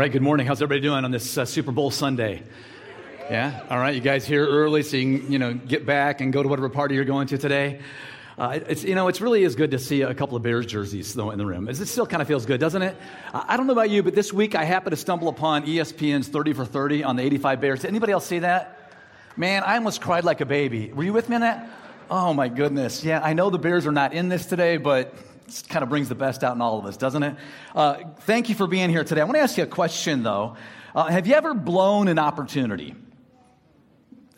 Right, good morning. How's everybody doing on this uh, Super Bowl Sunday? Yeah? All right, you guys here early so you can, you know, get back and go to whatever party you're going to today. Uh, it's, you know, it's really is good to see a couple of Bears jerseys though in the room. It still kind of feels good, doesn't it? I don't know about you, but this week I happened to stumble upon ESPN's 30 for 30 on the 85 Bears. Did anybody else see that? Man, I almost cried like a baby. Were you with me on that? Oh my goodness. Yeah, I know the Bears are not in this today, but it kind of brings the best out in all of us, doesn't it? Uh, thank you for being here today. I want to ask you a question, though. Uh, have you ever blown an opportunity?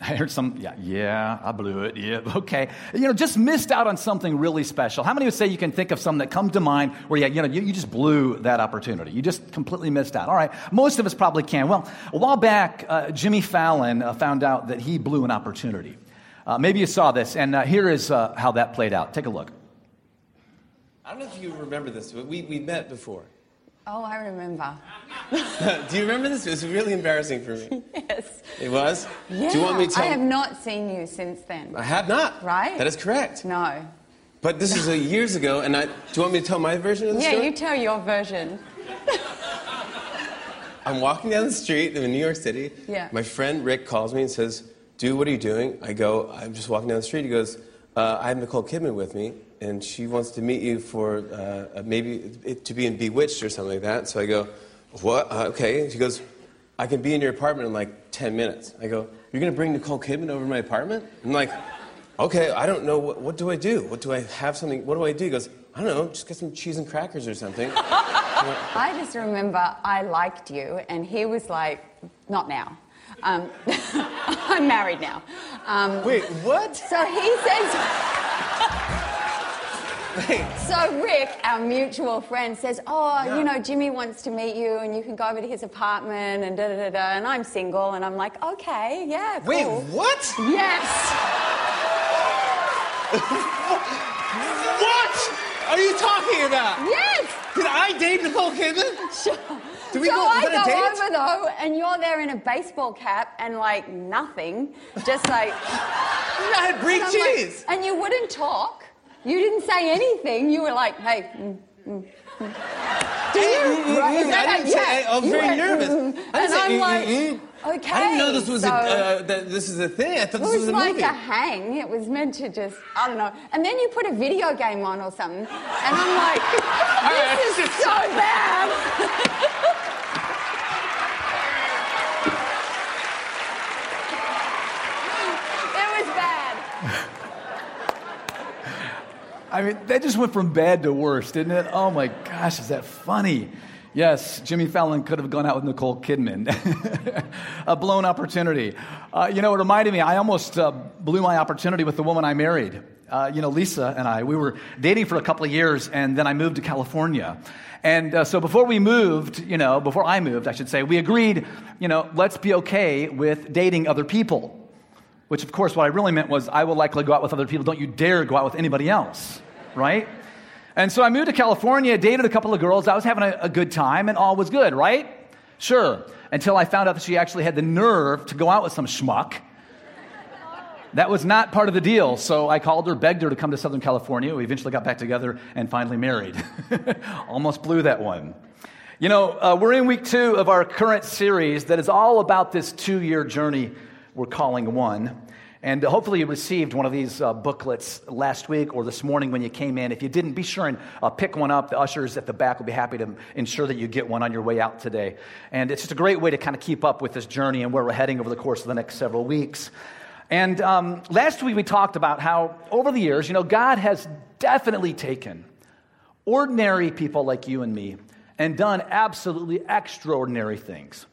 I heard some, yeah, yeah, I blew it. Yeah, okay. You know, just missed out on something really special. How many would say you can think of something that comes to mind where, yeah, you know, you, you just blew that opportunity? You just completely missed out. All right. Most of us probably can. Well, a while back, uh, Jimmy Fallon uh, found out that he blew an opportunity. Uh, maybe you saw this, and uh, here is uh, how that played out. Take a look. I don't know if you remember this, but we, we met before. Oh, I remember. Do you remember this? It was really embarrassing for me. yes. It was? Yeah. Do you want me to I have not seen you since then. I have not. Right? That is correct. No. But this is years ago, and I, do you want me to tell my version of the Yeah, story? you tell your version. I'm walking down the street in New York City. Yeah. My friend Rick calls me and says, Dude, what are you doing? I go, I'm just walking down the street. He goes, uh, I have Nicole Kidman with me, and she wants to meet you for uh, maybe it, to be in Bewitched or something like that. So I go, What? Uh, okay. She goes, I can be in your apartment in like 10 minutes. I go, You're going to bring Nicole Kidman over to my apartment? I'm like, Okay, I don't know. What, what do I do? What do I have something? What do I do? He goes, I don't know. Just get some cheese and crackers or something. I just remember I liked you, and he was like, not now. Um, I'm married now. Um, Wait, what? so he says, So Rick, our mutual friend, says, oh, you know, Jimmy wants to meet you, and you can go over to his apartment, and da da da da. And I'm single, and I'm like, okay, yeah, cool. Wait, what? Yes. What are you talking about? Yes. Did I date Nicole Kidman? Sure. Do we so go- I is that a go date? over though, and you're there in a baseball cap and like nothing, just like. I had brie and I'm like- cheese. and you wouldn't talk. You didn't say anything. You were like, "Hey." mm, mm, mm." Do you? Right, is that I didn't say- yeah, I was you very went, nervous. mm, I and say, I'm mm, like, mm, mm. okay. I didn't know this was so a uh, that this is a thing. I thought this was was a like movie. It was like a hang. It was meant to just, I don't know. And then you put a video game on or something, and I'm like, this is so bad. It was bad. I mean, that just went from bad to worse, didn't it? Oh my gosh, is that funny? Yes, Jimmy Fallon could have gone out with Nicole Kidman. a blown opportunity. Uh, you know, it reminded me, I almost uh, blew my opportunity with the woman I married. Uh, you know, Lisa and I, we were dating for a couple of years, and then I moved to California. And uh, so before we moved, you know, before I moved, I should say, we agreed, you know, let's be okay with dating other people. Which, of course, what I really meant was, I will likely go out with other people. Don't you dare go out with anybody else, right? And so I moved to California, dated a couple of girls. I was having a, a good time, and all was good, right? Sure. Until I found out that she actually had the nerve to go out with some schmuck. That was not part of the deal. So I called her, begged her to come to Southern California. We eventually got back together and finally married. Almost blew that one. You know, uh, we're in week two of our current series that is all about this two year journey we're calling one. And hopefully you received one of these uh, booklets last week or this morning when you came in. If you didn't, be sure and uh, pick one up. The ushers at the back will be happy to ensure that you get one on your way out today. And it's just a great way to kind of keep up with this journey and where we're heading over the course of the next several weeks. And um, last week we talked about how over the years, you know, God has definitely taken ordinary people like you and me and done absolutely extraordinary things.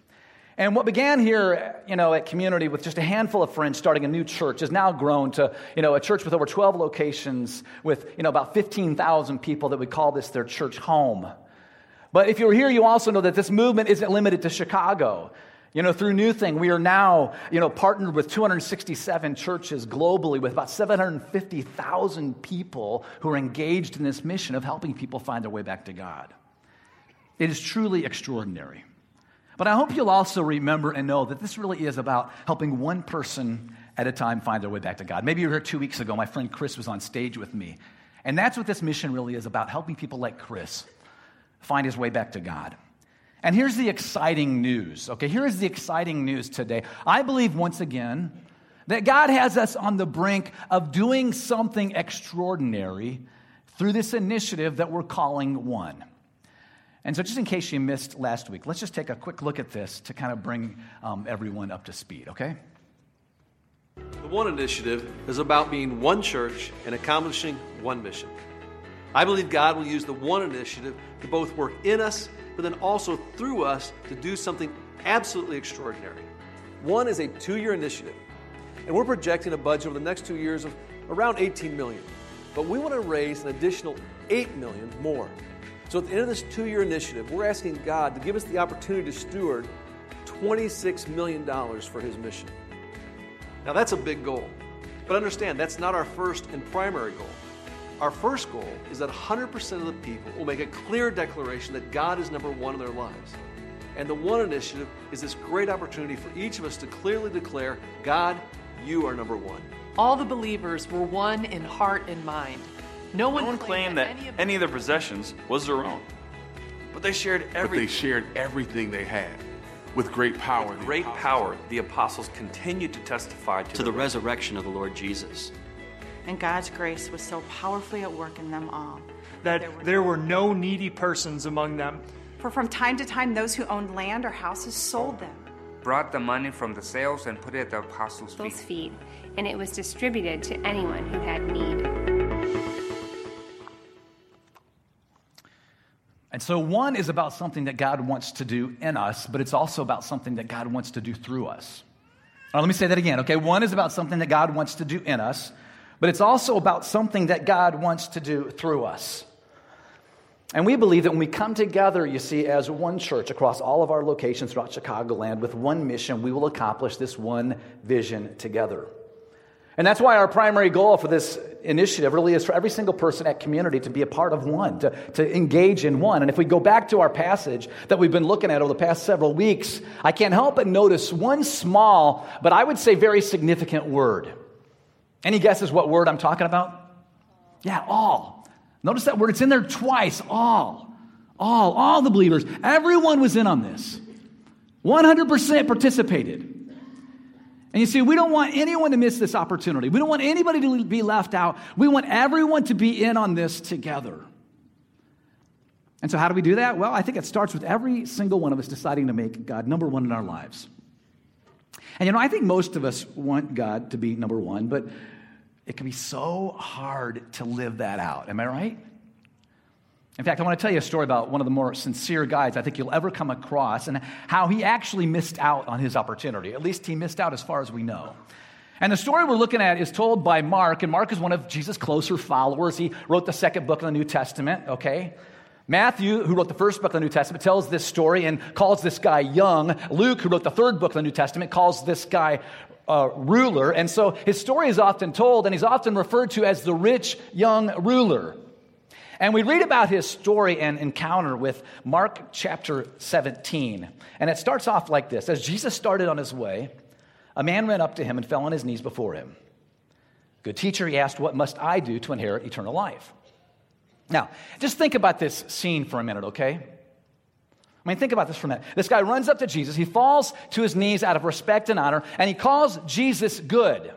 And what began here, you know, at community with just a handful of friends starting a new church has now grown to, you know, a church with over 12 locations with, you know, about 15,000 people that would call this their church home. But if you're here, you also know that this movement isn't limited to Chicago. You know, through New Thing, we are now, you know, partnered with 267 churches globally with about 750,000 people who are engaged in this mission of helping people find their way back to God. It is truly extraordinary. But I hope you'll also remember and know that this really is about helping one person at a time find their way back to God. Maybe you were here two weeks ago. My friend Chris was on stage with me. And that's what this mission really is about helping people like Chris find his way back to God. And here's the exciting news. Okay, here is the exciting news today. I believe once again that God has us on the brink of doing something extraordinary through this initiative that we're calling One. And so, just in case you missed last week, let's just take a quick look at this to kind of bring um, everyone up to speed, okay? The One Initiative is about being one church and accomplishing one mission. I believe God will use the One Initiative to both work in us, but then also through us to do something absolutely extraordinary. One is a two year initiative, and we're projecting a budget over the next two years of around 18 million. But we want to raise an additional 8 million more. So at the end of this two year initiative, we're asking God to give us the opportunity to steward $26 million for His mission. Now, that's a big goal. But understand, that's not our first and primary goal. Our first goal is that 100% of the people will make a clear declaration that God is number one in their lives. And the One Initiative is this great opportunity for each of us to clearly declare, God, you are number one. All the believers were one in heart and mind. No one, no one claimed that, any, of any of their possessions was their own. But they shared everything. But they shared everything they had with great power. With great apostles. power, the apostles continued to testify to, to the, the resurrection of the Lord Jesus. And God's grace was so powerfully at work in them all. That there were, there were no needy persons among them. For from time to time, those who owned land or houses sold them, brought the money from the sales, and put it at the apostles' feet. feet. And it was distributed to anyone who had need. And so, one is about something that God wants to do in us, but it's also about something that God wants to do through us. let me say that again, okay? One is about something that God wants to do in us, but it's also about something that God wants to do through us. And we believe that when we come together, you see, as one church across all of our locations throughout Chicagoland with one mission, we will accomplish this one vision together. And that's why our primary goal for this initiative really is for every single person at community to be a part of one, to, to engage in one. And if we go back to our passage that we've been looking at over the past several weeks, I can't help but notice one small, but I would say very significant word. Any guesses what word I'm talking about? Yeah, all. Notice that word, it's in there twice. All. All. All the believers. Everyone was in on this. 100% participated. And you see, we don't want anyone to miss this opportunity. We don't want anybody to be left out. We want everyone to be in on this together. And so, how do we do that? Well, I think it starts with every single one of us deciding to make God number one in our lives. And you know, I think most of us want God to be number one, but it can be so hard to live that out. Am I right? In fact, I want to tell you a story about one of the more sincere guys I think you'll ever come across and how he actually missed out on his opportunity. At least he missed out as far as we know. And the story we're looking at is told by Mark, and Mark is one of Jesus' closer followers. He wrote the second book of the New Testament, okay? Matthew, who wrote the first book of the New Testament, tells this story and calls this guy young. Luke, who wrote the third book of the New Testament, calls this guy uh, ruler. And so his story is often told, and he's often referred to as the rich young ruler. And we read about his story and encounter with Mark chapter 17. And it starts off like this As Jesus started on his way, a man ran up to him and fell on his knees before him. Good teacher, he asked, What must I do to inherit eternal life? Now, just think about this scene for a minute, okay? I mean, think about this for a minute. This guy runs up to Jesus, he falls to his knees out of respect and honor, and he calls Jesus good.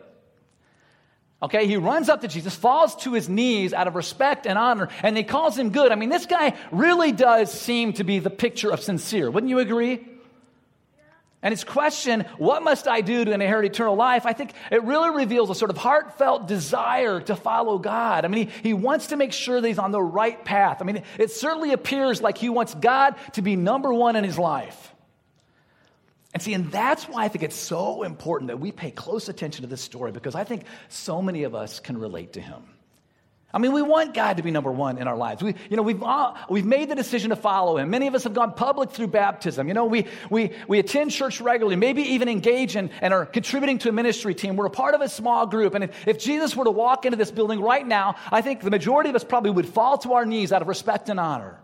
Okay, he runs up to Jesus, falls to his knees out of respect and honor, and he calls him good. I mean, this guy really does seem to be the picture of sincere. Wouldn't you agree? And his question, what must I do to inherit eternal life? I think it really reveals a sort of heartfelt desire to follow God. I mean, he, he wants to make sure that he's on the right path. I mean, it certainly appears like he wants God to be number one in his life. And see, and that's why I think it's so important that we pay close attention to this story because I think so many of us can relate to him. I mean, we want God to be number one in our lives. We, you know, we've, all, we've made the decision to follow Him. Many of us have gone public through baptism. You know, we, we, we attend church regularly, maybe even engage in, and are contributing to a ministry team. We're a part of a small group. And if, if Jesus were to walk into this building right now, I think the majority of us probably would fall to our knees out of respect and honor.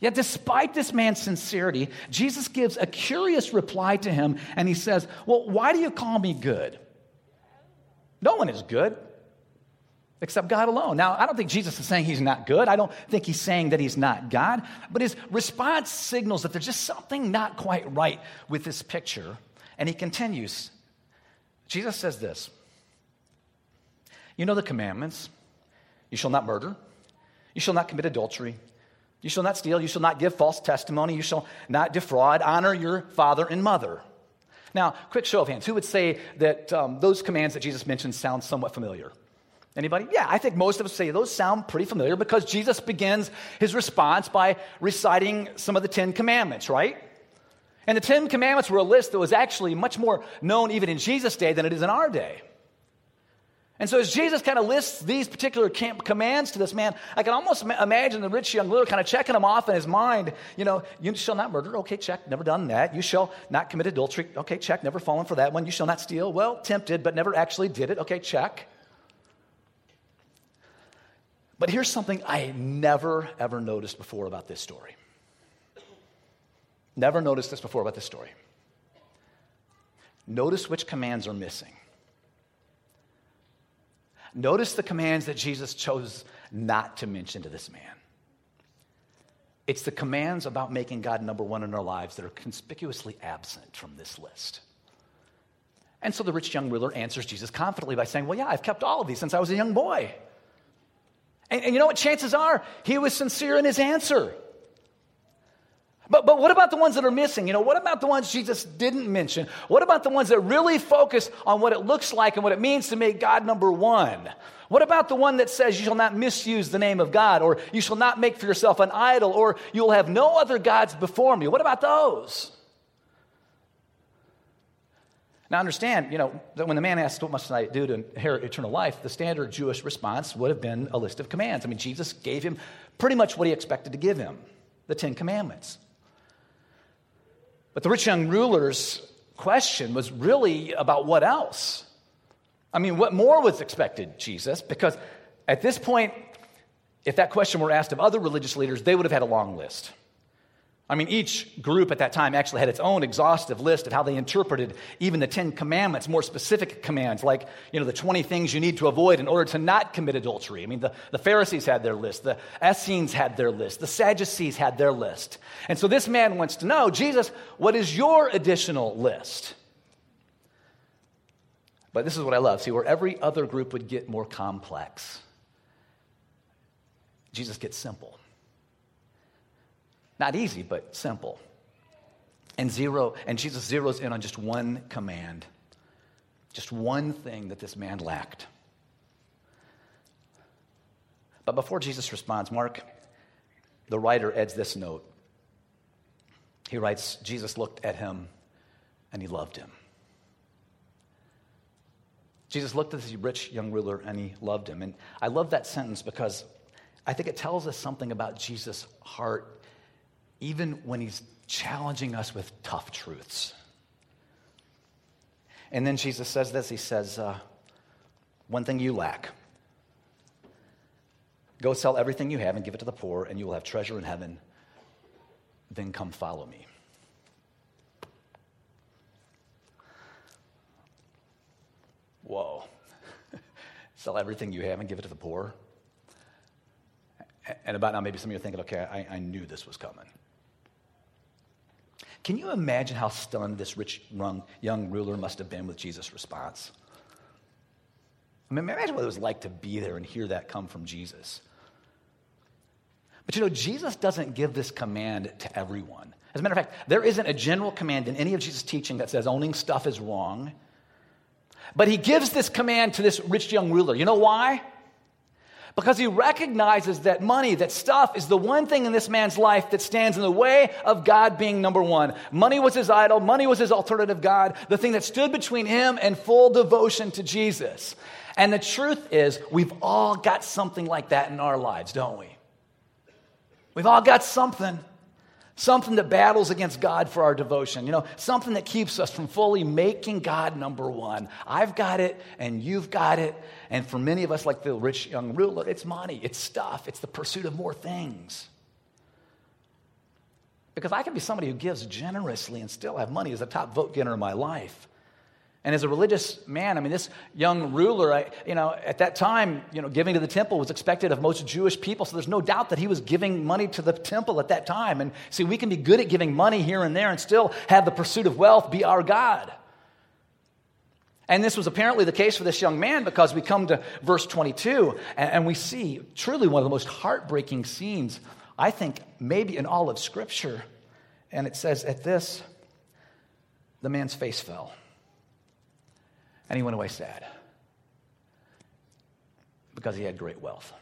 Yet, despite this man's sincerity, Jesus gives a curious reply to him, and he says, Well, why do you call me good? No one is good. except God alone. Now, I don't think Jesus is saying he's not good. I don't think he's saying that he's not God. But his response signals that there's just something not quite right with this picture. And he continues. Jesus says this You know the commandments you shall not murder, you shall not commit adultery. You shall not steal. You shall not give false testimony. You shall not defraud. Honor your father and mother. Now, quick show of hands. Who would say that um, those commands that Jesus mentioned sound somewhat familiar? Anybody? Yeah, I think most of us say those sound pretty familiar because Jesus begins his response by reciting some of the Ten Commandments, right? And the Ten Commandments were a list that was actually much more known even in Jesus' day than it is in our day. And so, as Jesus kind of lists these particular commands to this man, I can almost imagine the rich young ruler kind of checking them off in his mind. You know, you shall not murder. Okay, check, never done that. You shall not commit adultery. Okay, check, never fallen for that one. You shall not steal. Well, tempted, but never actually did it. Okay, check. But here's something I never, ever noticed before about this story. Never noticed this before about this story. Notice which commands are missing. Notice the commands that Jesus chose not to mention to this man. It's the commands about making God number one in our lives that are conspicuously absent from this list. And so the rich young ruler answers Jesus confidently by saying, Well, yeah, I've kept all of these since I was a young boy. And, and you know what? Chances are he was sincere in his answer. But, but what about the ones that are missing? You know, what about the ones Jesus didn't mention? What about the ones that really focus on what it looks like and what it means to make God number one? What about the one that says you shall not misuse the name of God, or you shall not make for yourself an idol, or you will have no other gods before me? What about those? Now, understand, you know, that when the man asked, What must I do to inherit eternal life? the standard Jewish response would have been a list of commands. I mean, Jesus gave him pretty much what he expected to give him the Ten Commandments. But the rich young ruler's question was really about what else? I mean, what more was expected, Jesus? Because at this point, if that question were asked of other religious leaders, they would have had a long list. I mean, each group at that time actually had its own exhaustive list of how they interpreted even the Ten Commandments, more specific commands, like, you know, the 20 things you need to avoid in order to not commit adultery. I mean, the, the Pharisees had their list, the Essenes had their list, the Sadducees had their list. And so this man wants to know, Jesus, what is your additional list? But this is what I love. See, where every other group would get more complex, Jesus gets simple. Not easy, but simple. And zero, and Jesus zeroes in on just one command, just one thing that this man lacked. But before Jesus responds, Mark, the writer, adds this note. He writes, Jesus looked at him and he loved him. Jesus looked at this rich young ruler and he loved him. And I love that sentence because I think it tells us something about Jesus' heart even when he's challenging us with tough truths. And then Jesus says this He says, uh, One thing you lack. Go sell everything you have and give it to the poor, and you will have treasure in heaven. Then come follow me. Whoa. sell everything you have and give it to the poor. And about now, maybe some of you are thinking, okay, I, I knew this was coming. Can you imagine how stunned this rich young ruler must have been with Jesus' response? I mean, imagine what it was like to be there and hear that come from Jesus. But you know, Jesus doesn't give this command to everyone. As a matter of fact, there isn't a general command in any of Jesus' teaching that says owning stuff is wrong. But he gives this command to this rich young ruler. You know why? Because he recognizes that money, that stuff, is the one thing in this man's life that stands in the way of God being number one. Money was his idol, money was his alternative God, the thing that stood between him and full devotion to Jesus. And the truth is, we've all got something like that in our lives, don't we? We've all got something something that battles against God for our devotion, you know, something that keeps us from fully making God number one. I've got it, and you've got it. And for many of us, like the rich young ruler, it's money, it's stuff, it's the pursuit of more things. Because I can be somebody who gives generously and still have money as a top vote getter in my life. And as a religious man, I mean, this young ruler, I, you know, at that time, you know, giving to the temple was expected of most Jewish people. So there's no doubt that he was giving money to the temple at that time. And see, we can be good at giving money here and there and still have the pursuit of wealth be our God. And this was apparently the case for this young man because we come to verse 22 and, and we see truly one of the most heartbreaking scenes, I think, maybe in all of Scripture. And it says, At this, the man's face fell. And he went away sad because he had great wealth.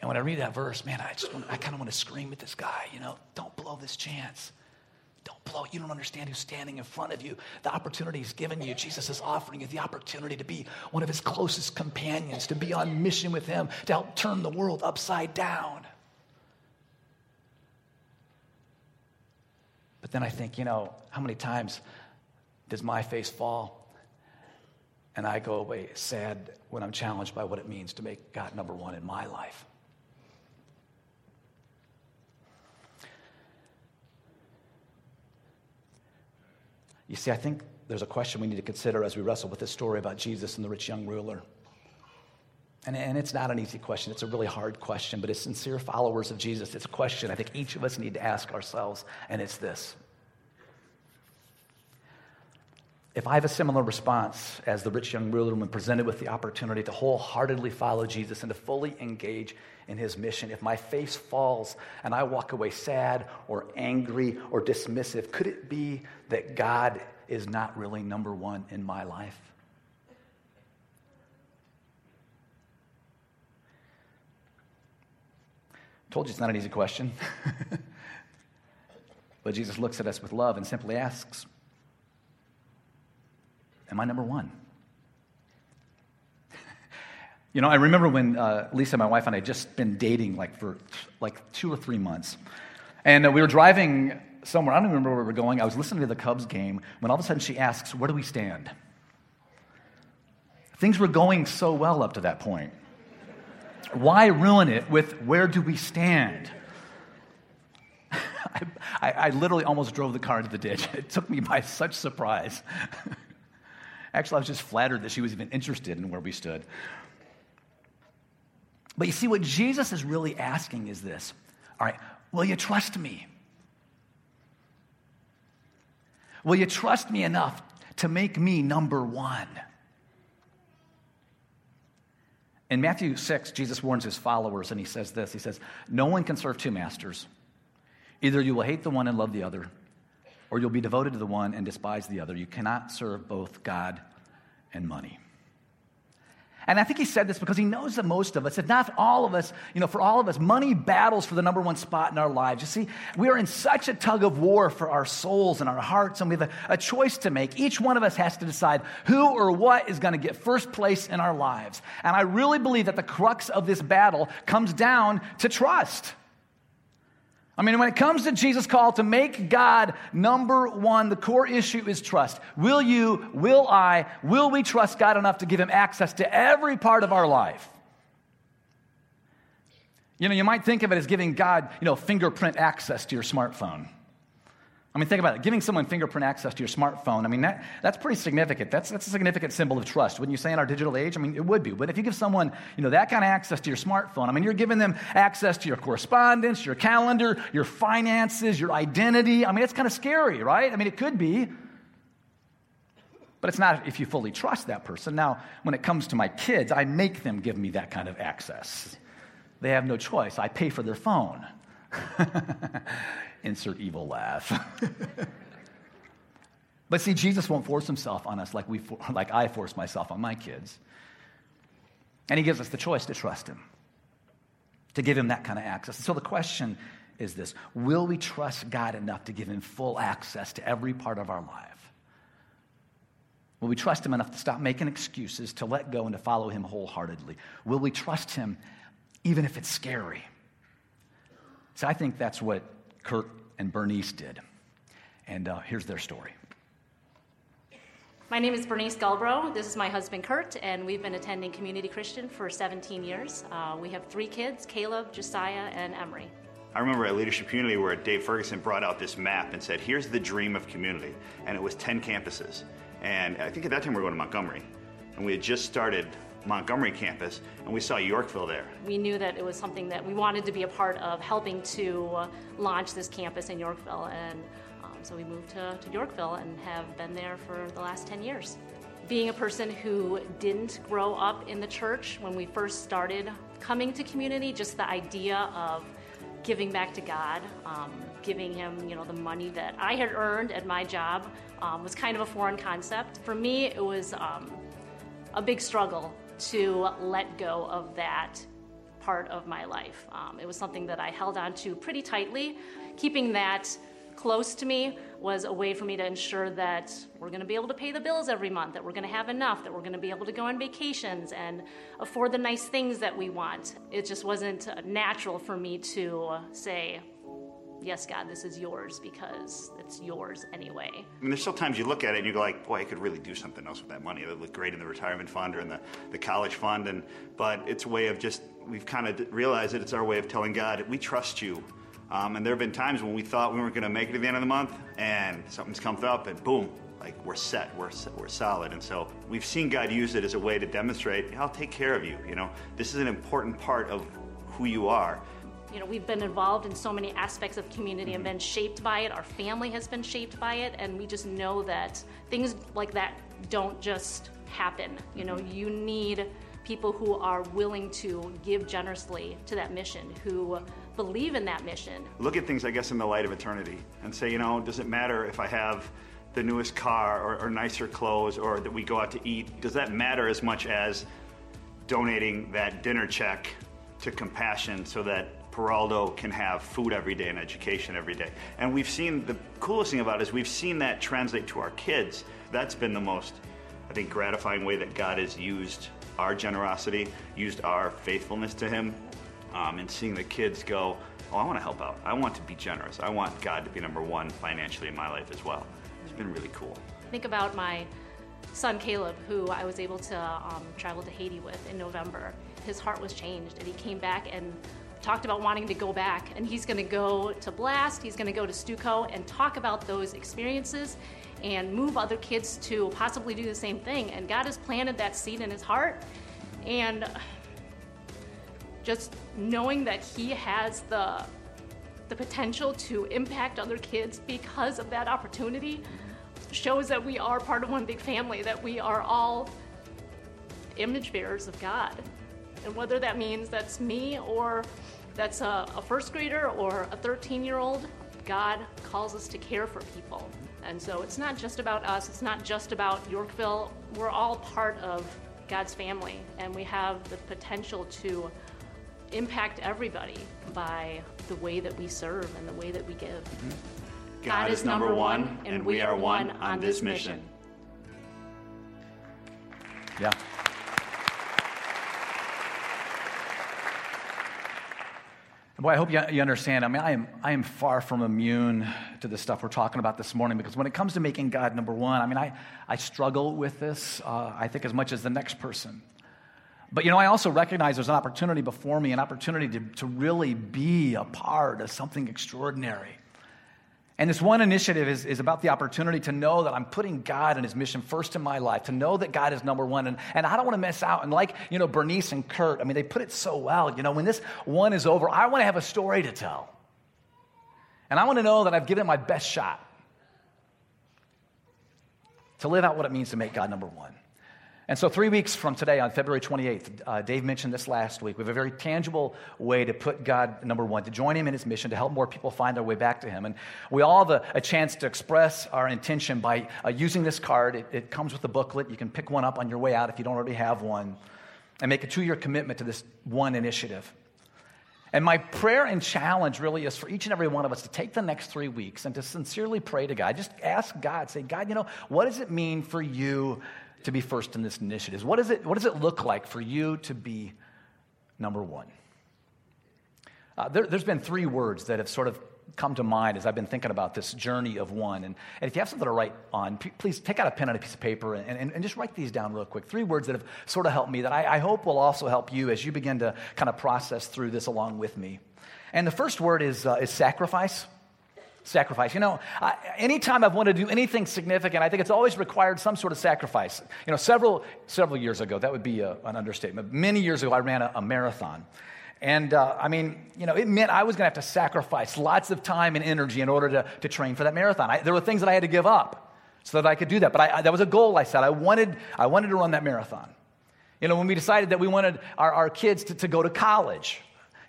And when I read that verse, man, I just want, I kind of want to scream at this guy, you know, don't blow this chance. Don't blow. You don't understand who's standing in front of you. The opportunity he's given you. Jesus is offering you the opportunity to be one of his closest companions, to be on mission with him, to help turn the world upside down. But then I think, you know, how many times does my face fall and I go away sad when I'm challenged by what it means to make God number one in my life? You see, I think there's a question we need to consider as we wrestle with this story about Jesus and the rich young ruler. And, and it's not an easy question. It's a really hard question, but as sincere followers of Jesus, it's a question I think each of us need to ask ourselves, and it's this. If I have a similar response as the rich young ruler when presented with the opportunity to wholeheartedly follow Jesus and to fully engage in his mission, if my face falls and I walk away sad or angry or dismissive, could it be that God is not really number one in my life? Told you it's not an easy question. but Jesus looks at us with love and simply asks, Am I number one? You know, I remember when uh, Lisa, my wife, and I had just been dating like for like two or three months. And uh, we were driving somewhere. I don't remember where we were going. I was listening to the Cubs game when all of a sudden she asks, Where do we stand? Things were going so well up to that point. Why ruin it with where do we stand? I, I, I literally almost drove the car into the ditch. It took me by such surprise. Actually, I was just flattered that she was even interested in where we stood. But you see, what Jesus is really asking is this All right, will you trust me? Will you trust me enough to make me number one? In Matthew 6, Jesus warns his followers and he says this He says, No one can serve two masters. Either you will hate the one and love the other, or you'll be devoted to the one and despise the other. You cannot serve both God and money. And I think he said this because he knows that most of us, if not all of us, you know, for all of us, money battles for the number one spot in our lives. You see, we are in such a tug of war for our souls and our hearts, and we have a, a choice to make. Each one of us has to decide who or what is going to get first place in our lives. And I really believe that the crux of this battle comes down to trust. I mean, when it comes to Jesus' call to make God number one, the core issue is trust. Will you, will I, will we trust God enough to give Him access to every part of our life? You know, you might think of it as giving God, you know, fingerprint access to your smartphone. I mean, think about it. Giving someone fingerprint access to your smartphone, I mean, that, that's pretty significant. That's, that's a significant symbol of trust. Wouldn't you say in our digital age? I mean, it would be. But if you give someone, you know, that kind of access to your smartphone, I mean, you're giving them access to your correspondence, your calendar, your finances, your identity. I mean, it's kind of scary, right? I mean, it could be. But it's not if you fully trust that person. Now, when it comes to my kids, I make them give me that kind of access. They have no choice. I pay for their phone. Insert evil laugh. but see, Jesus won't force himself on us like, we, like I force myself on my kids. And he gives us the choice to trust him, to give him that kind of access. And so the question is this Will we trust God enough to give him full access to every part of our life? Will we trust him enough to stop making excuses, to let go, and to follow him wholeheartedly? Will we trust him even if it's scary? So I think that's what Kurt and Bernice did. And uh, here's their story. My name is Bernice Galbro. This is my husband Kurt, and we've been attending Community Christian for 17 years. Uh, we have three kids Caleb, Josiah, and Emery. I remember at Leadership Community where Dave Ferguson brought out this map and said, here's the dream of community. And it was 10 campuses. And I think at that time we were going to Montgomery. And we had just started Montgomery campus, and we saw Yorkville there. We knew that it was something that we wanted to be a part of helping to launch this campus in Yorkville. And um, so we moved to, to Yorkville and have been there for the last 10 years. Being a person who didn't grow up in the church when we first started coming to community, just the idea of giving back to God, um, giving Him, you know, the money that I had earned at my job um, was kind of a foreign concept. For me, it was um, a big struggle to let go of that part of my life. Um, it was something that I held on to pretty tightly. Keeping that close to me was a way for me to ensure that we're going to be able to pay the bills every month, that we're going to have enough, that we're going to be able to go on vacations and afford the nice things that we want. It just wasn't natural for me to say, Yes, God, this is yours because it's yours anyway. I mean, there's still times you look at it and you go like, boy, I could really do something else with that money. It would look great in the retirement fund or in the, the college fund. And, but it's a way of just, we've kind of realized that it's our way of telling God, we trust you um, and there have been times when we thought we weren't going to make it to the end of the month, and something's come up, and boom, like we're set, we're we're solid. And so we've seen God use it as a way to demonstrate, I'll take care of you. You know, this is an important part of who you are. You know, we've been involved in so many aspects of community and mm-hmm. been shaped by it. Our family has been shaped by it, and we just know that things like that don't just happen. You know, mm-hmm. you need people who are willing to give generously to that mission, who believe in that mission. Look at things, I guess, in the light of eternity and say, you know, does it matter if I have the newest car or, or nicer clothes or that we go out to eat? Does that matter as much as donating that dinner check to compassion so that Peraldo can have food every day and education every day. And we've seen the coolest thing about it is we've seen that translate to our kids. That's been the most, I think, gratifying way that God has used our generosity, used our faithfulness to Him um, and seeing the kids go, oh, I want to help out. I want to be generous. I want God to be number one financially in my life as well. It's been really cool. Think about my son Caleb, who I was able to um, travel to Haiti with in November. His heart was changed, and he came back and talked about wanting to go back. And he's going to go to Blast, he's going to go to Stuco and talk about those experiences and move other kids to possibly do the same thing. And God has planted that seed in his heart. And just knowing that he has the the potential to impact other kids because of that opportunity shows that we are part of one big family, that we are all image bearers of God. And whether that means that's me or that's a, a first grader or a 13 year old, God calls us to care for people. And so it's not just about us, it's not just about Yorkville. We're all part of God's family, and we have the potential to impact everybody by the way that we serve and the way that we give. Mm-hmm. God, God, is number one, and we are one on this mission. Yeah. Boy, I hope you, you understand. I mean, I am, I am far from immune to the stuff we're talking about this morning because when it comes to making God number one, I mean, I, I struggle with this, uh, I think, as much as the next person. But you know, I also recognize there's an opportunity before me, an opportunity to, to really be a part of something extraordinary. And this one initiative is, is about the opportunity to know that I'm putting God and his mission first in my life, to know that God is number one. And, and I don't want to miss out. And like, you know, Bernice and Kurt, I mean, they put it so well. You know, when this one is over, I want to have a story to tell. And I want to know that I've given my best shot to live out what it means to make God number one. And so, three weeks from today, on February 28th, uh, Dave mentioned this last week. We have a very tangible way to put God, number one, to join Him in His mission, to help more people find their way back to Him. And we all have a, a chance to express our intention by uh, using this card. It, it comes with a booklet. You can pick one up on your way out if you don't already have one, and make a two year commitment to this one initiative. And my prayer and challenge really is for each and every one of us to take the next three weeks and to sincerely pray to God. Just ask God, say, God, you know, what does it mean for you to be first in this initiative? What, is it, what does it look like for you to be number one? Uh, there, has been three words that have sort of come to mind as I've been thinking about this journey of one. And, and if you have something to write on, p- please take out a pen and a piece of paper and, and, and, just write these down real quick. Three words that have sort of helped me that I, I hope will also help you as you begin to kind of process through this along with me. And the first word is, uh, is sacrifice. Sacrifice. You know, I, anytime I've wanted to do anything significant, I think it's always required some sort of sacrifice. You know, several, several years ago, that would be a, an understatement. Many years ago, I ran a, a marathon. And uh, I mean, you know, it meant I was going to have to sacrifice lots of time and energy in order to, to train for that marathon. I, there were things that I had to give up so that I could do that. But I, I, that was a goal I set. I wanted, I wanted to run that marathon. You know, when we decided that we wanted our, our kids to, to go to college,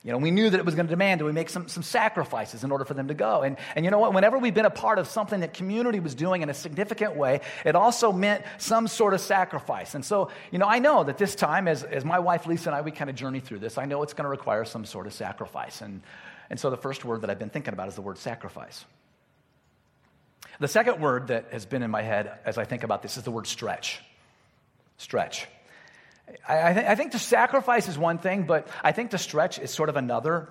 you know, we knew that it was going to demand that we make some, some sacrifices in order for them to go. And, and you know what? Whenever we've been a part of something that community was doing in a significant way, it also meant some sort of sacrifice. And so, you know, I know that this time, as, as my wife Lisa and I, we kind of journey through this, I know it's going to require some sort of sacrifice. And, and so the first word that I've been thinking about is the word sacrifice. The second word that has been in my head as I think about this is the word stretch. Stretch. I, I, th- I think the sacrifice is one thing, but I think the stretch is sort of another.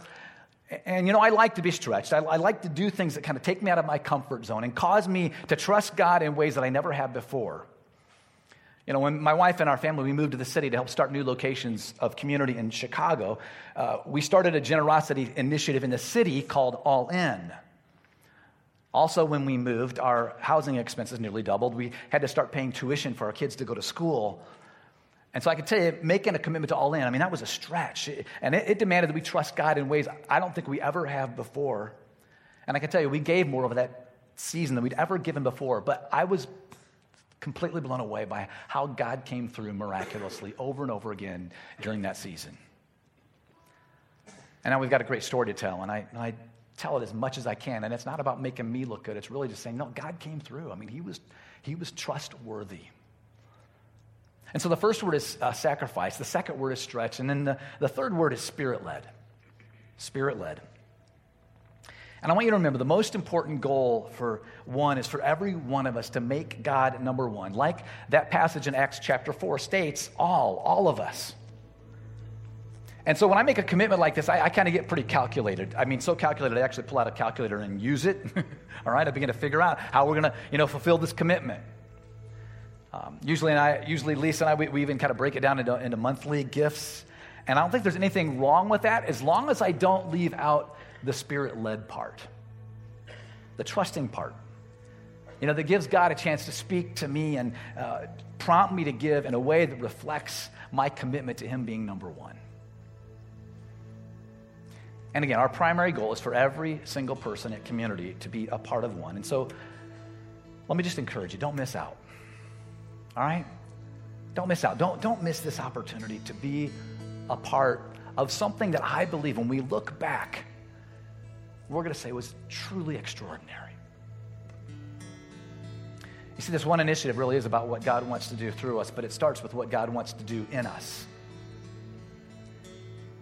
And you know, I like to be stretched. I, I, like to do things that kind of take me out of my comfort zone and cause me to trust God in ways that I never have before. You know, when my wife and our family we moved to the city to help start new locations of community in Chicago, uh, we started a generosity initiative in the city called All In. Also, when we moved, our housing expenses nearly doubled. We had to start paying tuition for our kids to go to school. And so I can tell you, making a commitment to all in, I mean, that was a stretch. And it, it, demanded that we trust God in ways I don't think we ever have before. And I can tell you, we gave more over that season than we'd ever given before. But I was completely blown away by how God came through miraculously over and over again during that season. And now we've got a great story to tell. And I, and I tell it as much as I can. And it's not about making me look good, it's really just saying, no, God came through. I mean, he was, he was trustworthy. And so the first word is uh, sacrifice, the second word is stretch, and then the, the third word is spirit led. Spirit led. And I want you to remember the most important goal for one is for every one of us to make God number one. Like that passage in Acts chapter 4 states, all, all of us. And so when I make a commitment like this, I, I kind of get pretty calculated. I mean, so calculated, I actually pull out a calculator and use it. All right, I begin to figure out how we're going to, you know, fulfill this commitment. Um, usually, and I, usually Lisa and I, we, we even kind of break it down into, into monthly gifts. And I don't think there's anything wrong with that as long as I don't leave out the spirit led part, the trusting part. You know, that gives God a chance to speak to me and uh, prompt me to give in a way that reflects my commitment to Him being number one. And again, our primary goal is for every single person at community to be a part of one. And so let me just encourage you don't miss out. All right? Don't miss out. Don't, don't miss this opportunity to be a part of something that I believe when we look back, we're going to say was truly extraordinary. You see, this one initiative really is about what God wants to do through us, but it starts with what God wants to do in us.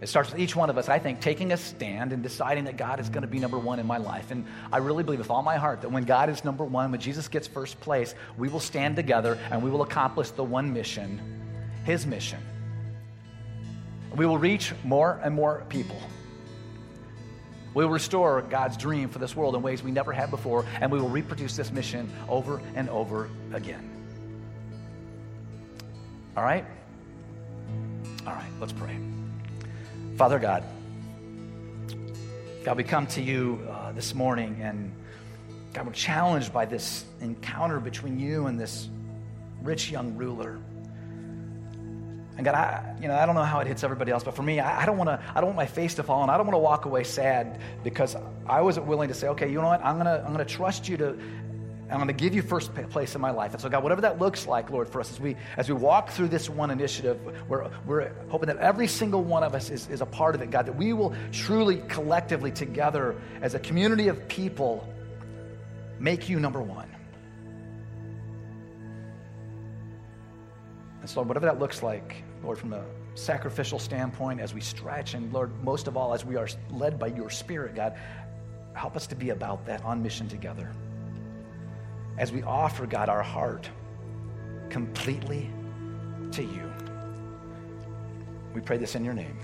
It starts with each one of us, I think, taking a stand and deciding that God is going to be number one in my life. And I really believe with all my heart that when God is number one, when Jesus gets first place, we will stand together and we will accomplish the one mission, His mission. We will reach more and more people. We will restore God's dream for this world in ways we never had before, and we will reproduce this mission over and over again. All right? All right, let's pray. Father God, God, we come to you uh, this morning, and God, we're challenged by this encounter between you and this rich young ruler. And God, I, you know, I don't know how it hits everybody else, but for me, I, I don't want to. I don't want my face to fall, and I don't want to walk away sad because I wasn't willing to say, okay, you know what? I'm gonna, I'm gonna trust you to I'm going to give you first place in my life. And so, God, whatever that looks like, Lord, for us as we as we walk through this one initiative, we're, we're hoping that every single one of us is, is a part of it, God, that we will truly collectively together as a community of people make you number one. And so, whatever that looks like, Lord, from a sacrificial standpoint, as we stretch, and Lord, most of all, as we are led by your Spirit, God, help us to be about that on mission together as we offer, God, our heart completely to you. We pray this in your name.